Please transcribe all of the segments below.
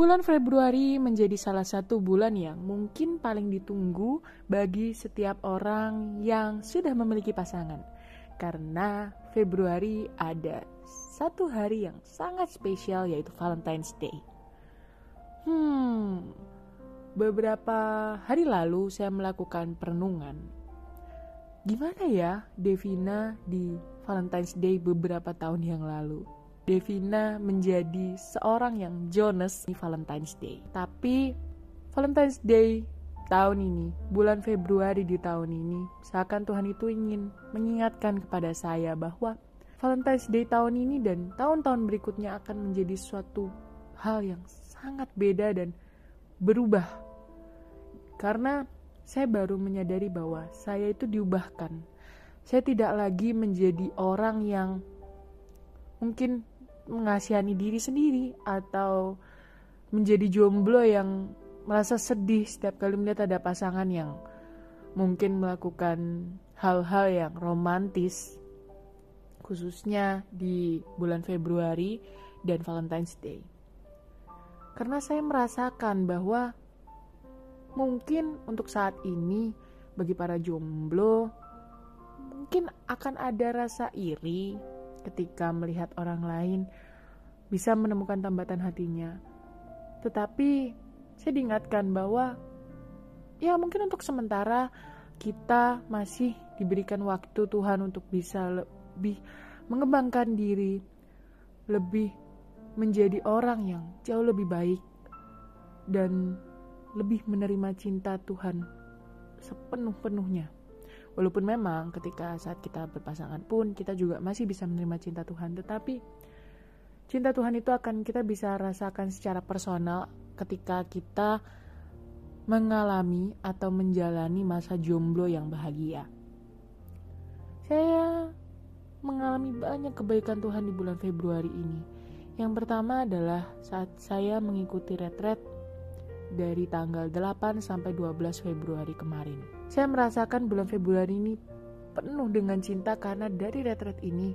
Bulan Februari menjadi salah satu bulan yang mungkin paling ditunggu bagi setiap orang yang sudah memiliki pasangan. Karena Februari ada satu hari yang sangat spesial yaitu Valentine's Day. Hmm, beberapa hari lalu saya melakukan perenungan. Gimana ya Devina di Valentine's Day beberapa tahun yang lalu? Devina menjadi seorang yang Jonas di Valentine's Day. Tapi Valentine's Day tahun ini, bulan Februari di tahun ini, seakan Tuhan itu ingin mengingatkan kepada saya bahwa Valentine's Day tahun ini dan tahun-tahun berikutnya akan menjadi suatu hal yang sangat beda dan berubah. Karena saya baru menyadari bahwa saya itu diubahkan. Saya tidak lagi menjadi orang yang mungkin mengasihani diri sendiri atau menjadi jomblo yang merasa sedih setiap kali melihat ada pasangan yang mungkin melakukan hal-hal yang romantis khususnya di bulan Februari dan Valentine's Day. Karena saya merasakan bahwa mungkin untuk saat ini bagi para jomblo mungkin akan ada rasa iri ketika melihat orang lain bisa menemukan tambatan hatinya. Tetapi saya diingatkan bahwa ya mungkin untuk sementara kita masih diberikan waktu Tuhan untuk bisa lebih mengembangkan diri, lebih menjadi orang yang jauh lebih baik dan lebih menerima cinta Tuhan sepenuh-penuhnya. Walaupun memang ketika saat kita berpasangan pun kita juga masih bisa menerima cinta Tuhan, tetapi cinta Tuhan itu akan kita bisa rasakan secara personal ketika kita mengalami atau menjalani masa jomblo yang bahagia. Saya mengalami banyak kebaikan Tuhan di bulan Februari ini. Yang pertama adalah saat saya mengikuti retret dari tanggal 8 sampai 12 Februari kemarin. Saya merasakan bulan Februari ini penuh dengan cinta karena dari retret ini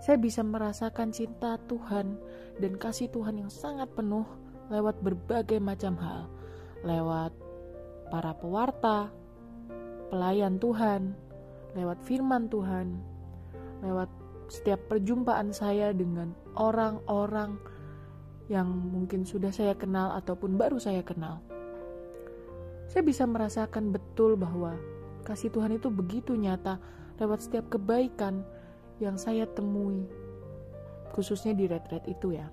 saya bisa merasakan cinta Tuhan dan kasih Tuhan yang sangat penuh lewat berbagai macam hal. Lewat para pewarta, pelayan Tuhan, lewat firman Tuhan, lewat setiap perjumpaan saya dengan orang-orang yang mungkin sudah saya kenal ataupun baru saya kenal. Saya bisa merasakan betul bahwa kasih Tuhan itu begitu nyata lewat setiap kebaikan yang saya temui, khususnya di retret itu ya.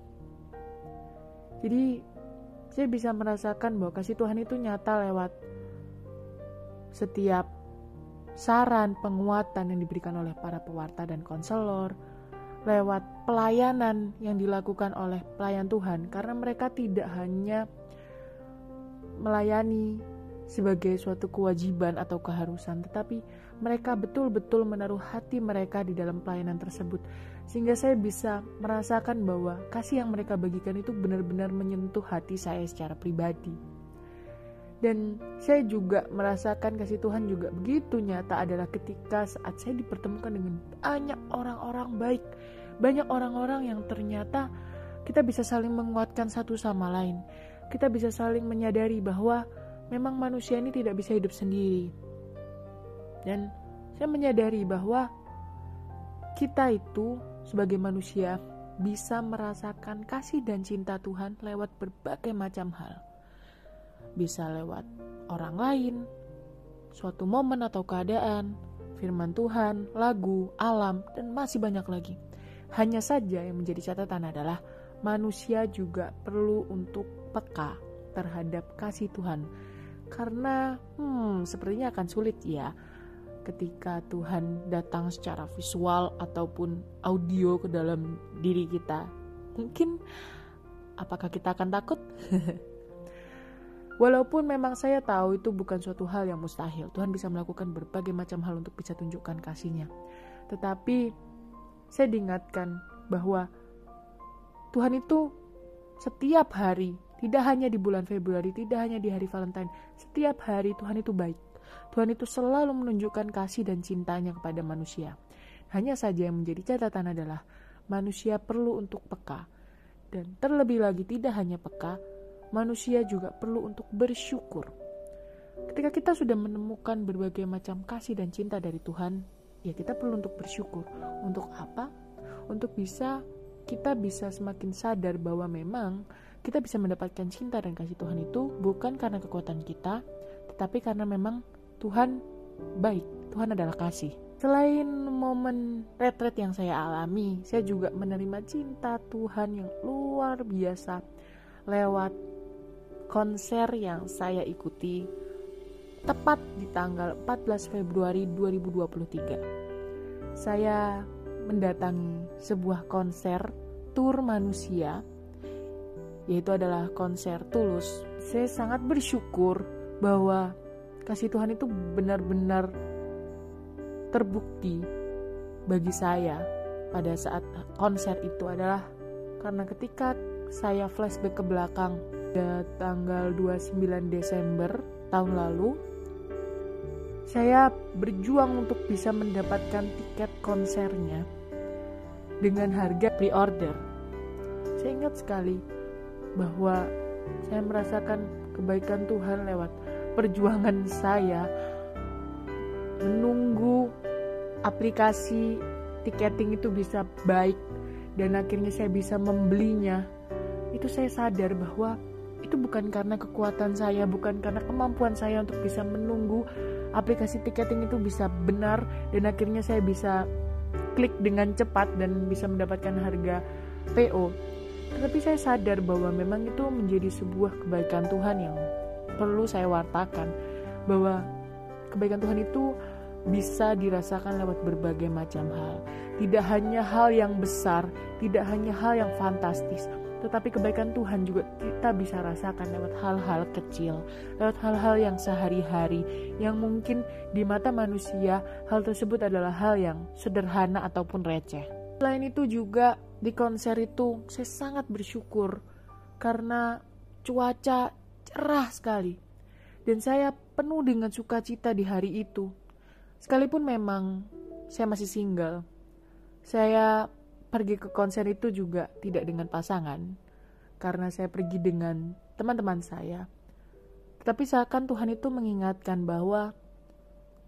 Jadi, saya bisa merasakan bahwa kasih Tuhan itu nyata lewat setiap saran, penguatan yang diberikan oleh para pewarta dan konselor, lewat pelayanan yang dilakukan oleh pelayan Tuhan. Karena mereka tidak hanya melayani sebagai suatu kewajiban atau keharusan tetapi mereka betul-betul menaruh hati mereka di dalam pelayanan tersebut. Sehingga saya bisa merasakan bahwa kasih yang mereka bagikan itu benar-benar menyentuh hati saya secara pribadi dan saya juga merasakan kasih Tuhan juga begitu nyata adalah ketika saat saya dipertemukan dengan banyak orang-orang baik, banyak orang-orang yang ternyata kita bisa saling menguatkan satu sama lain. Kita bisa saling menyadari bahwa memang manusia ini tidak bisa hidup sendiri. Dan saya menyadari bahwa kita itu sebagai manusia bisa merasakan kasih dan cinta Tuhan lewat berbagai macam hal bisa lewat orang lain, suatu momen atau keadaan, firman Tuhan, lagu, alam, dan masih banyak lagi. Hanya saja yang menjadi catatan adalah manusia juga perlu untuk peka terhadap kasih Tuhan. Karena hmm, sepertinya akan sulit ya ketika Tuhan datang secara visual ataupun audio ke dalam diri kita. Mungkin apakah kita akan takut? Walaupun memang saya tahu itu bukan suatu hal yang mustahil, Tuhan bisa melakukan berbagai macam hal untuk bisa tunjukkan kasihnya. Tetapi saya diingatkan bahwa Tuhan itu setiap hari, tidak hanya di bulan Februari, tidak hanya di hari Valentine, setiap hari Tuhan itu baik. Tuhan itu selalu menunjukkan kasih dan cintanya kepada manusia. Hanya saja yang menjadi catatan adalah manusia perlu untuk peka. Dan terlebih lagi tidak hanya peka, manusia juga perlu untuk bersyukur. Ketika kita sudah menemukan berbagai macam kasih dan cinta dari Tuhan, ya kita perlu untuk bersyukur. Untuk apa? Untuk bisa kita bisa semakin sadar bahwa memang kita bisa mendapatkan cinta dan kasih Tuhan itu bukan karena kekuatan kita, tetapi karena memang Tuhan baik, Tuhan adalah kasih. Selain momen retret yang saya alami, saya juga menerima cinta Tuhan yang luar biasa lewat konser yang saya ikuti tepat di tanggal 14 Februari 2023. Saya mendatangi sebuah konser tur manusia yaitu adalah konser Tulus. Saya sangat bersyukur bahwa kasih Tuhan itu benar-benar terbukti bagi saya pada saat konser itu adalah karena ketika saya flashback ke belakang tanggal 29 Desember tahun lalu saya berjuang untuk bisa mendapatkan tiket konsernya dengan harga pre-order. Saya ingat sekali bahwa saya merasakan kebaikan Tuhan lewat perjuangan saya menunggu aplikasi tiketing itu bisa baik dan akhirnya saya bisa membelinya itu saya sadar bahwa itu bukan karena kekuatan saya bukan karena kemampuan saya untuk bisa menunggu aplikasi tiketing itu bisa benar dan akhirnya saya bisa klik dengan cepat dan bisa mendapatkan harga PO tetapi saya sadar bahwa memang itu menjadi sebuah kebaikan Tuhan yang perlu saya wartakan bahwa kebaikan Tuhan itu bisa dirasakan lewat berbagai macam hal. Tidak hanya hal yang besar, tidak hanya hal yang fantastis, tetapi kebaikan Tuhan juga kita bisa rasakan lewat hal-hal kecil, lewat hal-hal yang sehari-hari, yang mungkin di mata manusia hal tersebut adalah hal yang sederhana ataupun receh. Selain itu juga di konser itu saya sangat bersyukur karena cuaca cerah sekali dan saya penuh dengan sukacita di hari itu. Sekalipun memang saya masih single, saya pergi ke konser itu juga tidak dengan pasangan karena saya pergi dengan teman-teman saya. Tetapi seakan Tuhan itu mengingatkan bahwa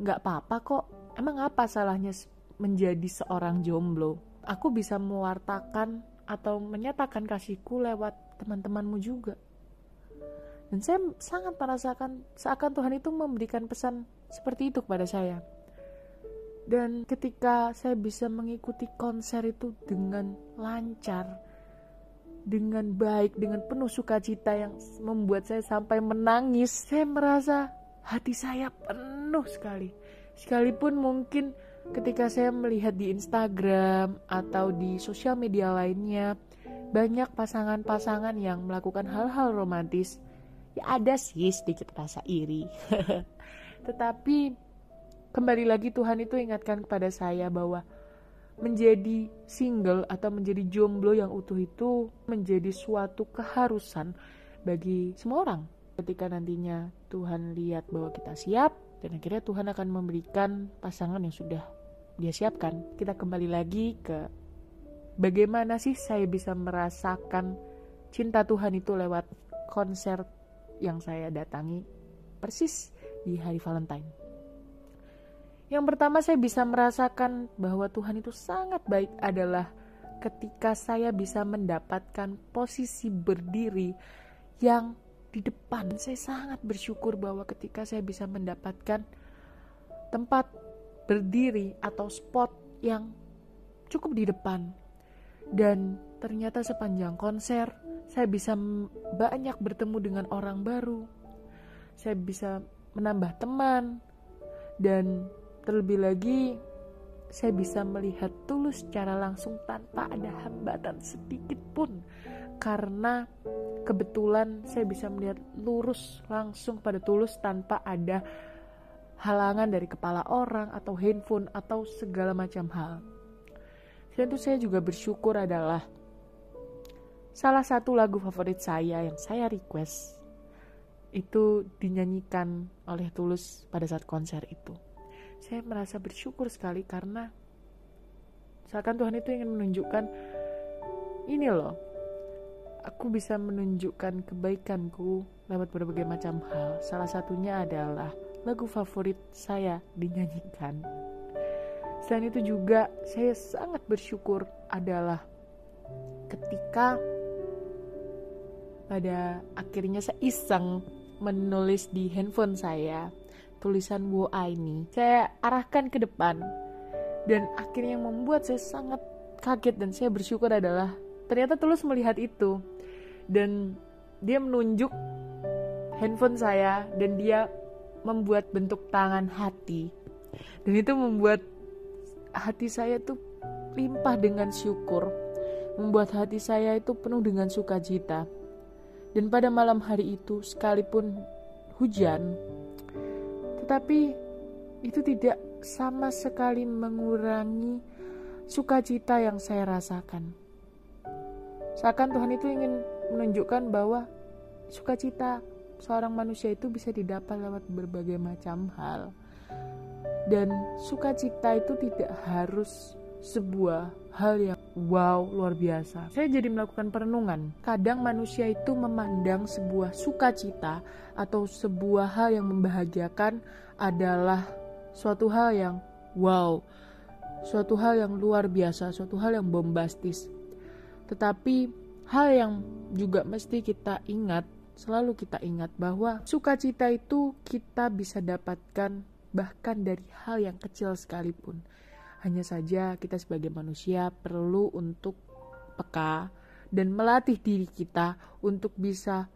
nggak apa-apa kok, emang apa salahnya menjadi seorang jomblo? aku bisa mewartakan atau menyatakan kasihku lewat teman-temanmu juga. Dan saya sangat merasakan seakan Tuhan itu memberikan pesan seperti itu kepada saya. Dan ketika saya bisa mengikuti konser itu dengan lancar, dengan baik, dengan penuh sukacita yang membuat saya sampai menangis, saya merasa hati saya penuh sekali. Sekalipun mungkin ketika saya melihat di Instagram atau di sosial media lainnya banyak pasangan-pasangan yang melakukan hal-hal romantis ya ada sih sedikit rasa iri tetapi kembali lagi Tuhan itu ingatkan kepada saya bahwa menjadi single atau menjadi jomblo yang utuh itu menjadi suatu keharusan bagi semua orang ketika nantinya Tuhan lihat bahwa kita siap dan akhirnya Tuhan akan memberikan pasangan yang sudah dia siapkan. Kita kembali lagi ke bagaimana sih saya bisa merasakan cinta Tuhan itu lewat konser yang saya datangi persis di hari Valentine. Yang pertama saya bisa merasakan bahwa Tuhan itu sangat baik adalah ketika saya bisa mendapatkan posisi berdiri yang di depan. Saya sangat bersyukur bahwa ketika saya bisa mendapatkan tempat berdiri atau spot yang cukup di depan. Dan ternyata sepanjang konser saya bisa banyak bertemu dengan orang baru. Saya bisa menambah teman dan terlebih lagi saya bisa melihat tulus secara langsung tanpa ada hambatan sedikit pun karena kebetulan saya bisa melihat lurus langsung pada tulus tanpa ada halangan dari kepala orang atau handphone atau segala macam hal. Dan itu saya juga bersyukur adalah salah satu lagu favorit saya yang saya request itu dinyanyikan oleh Tulus pada saat konser itu. Saya merasa bersyukur sekali karena seakan Tuhan itu ingin menunjukkan ini loh aku bisa menunjukkan kebaikanku lewat berbagai macam hal. Salah satunya adalah lagu favorit saya dinyanyikan. Selain itu juga saya sangat bersyukur adalah ketika pada akhirnya saya iseng menulis di handphone saya tulisan WA ini saya arahkan ke depan. Dan akhirnya yang membuat saya sangat kaget dan saya bersyukur adalah ternyata tulus melihat itu. Dan dia menunjuk handphone saya dan dia membuat bentuk tangan hati. Dan itu membuat hati saya tuh limpah dengan syukur. Membuat hati saya itu penuh dengan sukacita. Dan pada malam hari itu sekalipun hujan tetapi itu tidak sama sekali mengurangi sukacita yang saya rasakan. Seakan Tuhan itu ingin menunjukkan bahwa sukacita seorang manusia itu bisa didapat lewat berbagai macam hal. Dan sukacita itu tidak harus sebuah hal yang wow luar biasa. Saya jadi melakukan perenungan. Kadang manusia itu memandang sebuah sukacita atau sebuah hal yang membahagiakan adalah suatu hal yang wow, suatu hal yang luar biasa, suatu hal yang bombastis. Tetapi hal yang juga mesti kita ingat, selalu kita ingat bahwa sukacita itu kita bisa dapatkan bahkan dari hal yang kecil sekalipun hanya saja kita sebagai manusia perlu untuk peka dan melatih diri kita untuk bisa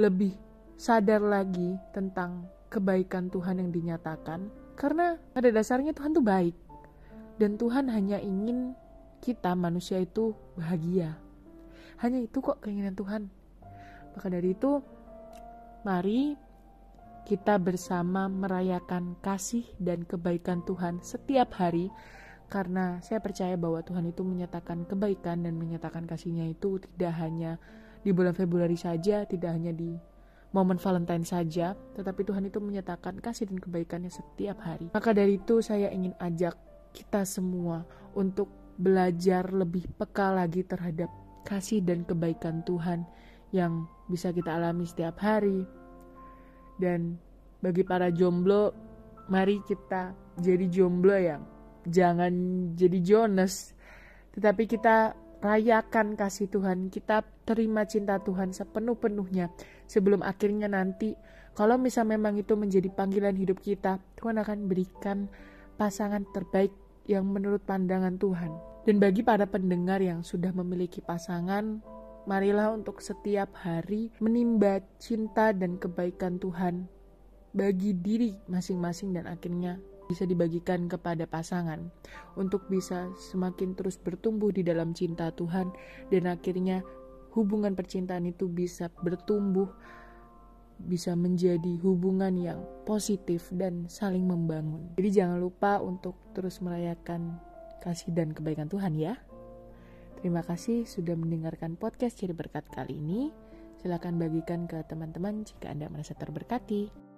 lebih sadar lagi tentang kebaikan Tuhan yang dinyatakan. Karena pada dasarnya Tuhan itu baik. Dan Tuhan hanya ingin kita manusia itu bahagia. Hanya itu kok keinginan Tuhan. Maka dari itu, mari kita bersama merayakan kasih dan kebaikan Tuhan setiap hari karena saya percaya bahwa Tuhan itu menyatakan kebaikan dan menyatakan kasihnya itu tidak hanya di bulan Februari saja, tidak hanya di momen Valentine saja, tetapi Tuhan itu menyatakan kasih dan kebaikannya setiap hari. Maka dari itu saya ingin ajak kita semua untuk belajar lebih peka lagi terhadap kasih dan kebaikan Tuhan yang bisa kita alami setiap hari. Dan bagi para jomblo, mari kita jadi jomblo yang jangan jadi Jonas. Tetapi kita rayakan kasih Tuhan. Kita terima cinta Tuhan sepenuh-penuhnya. Sebelum akhirnya nanti kalau misal memang itu menjadi panggilan hidup kita Tuhan akan berikan pasangan terbaik yang menurut pandangan Tuhan. Dan bagi para pendengar yang sudah memiliki pasangan marilah untuk setiap hari menimba cinta dan kebaikan Tuhan bagi diri masing-masing dan akhirnya bisa dibagikan kepada pasangan untuk bisa semakin terus bertumbuh di dalam cinta Tuhan dan akhirnya hubungan percintaan itu bisa bertumbuh bisa menjadi hubungan yang positif dan saling membangun. Jadi jangan lupa untuk terus merayakan kasih dan kebaikan Tuhan ya. Terima kasih sudah mendengarkan podcast Ciri Berkat kali ini. Silakan bagikan ke teman-teman jika Anda merasa terberkati.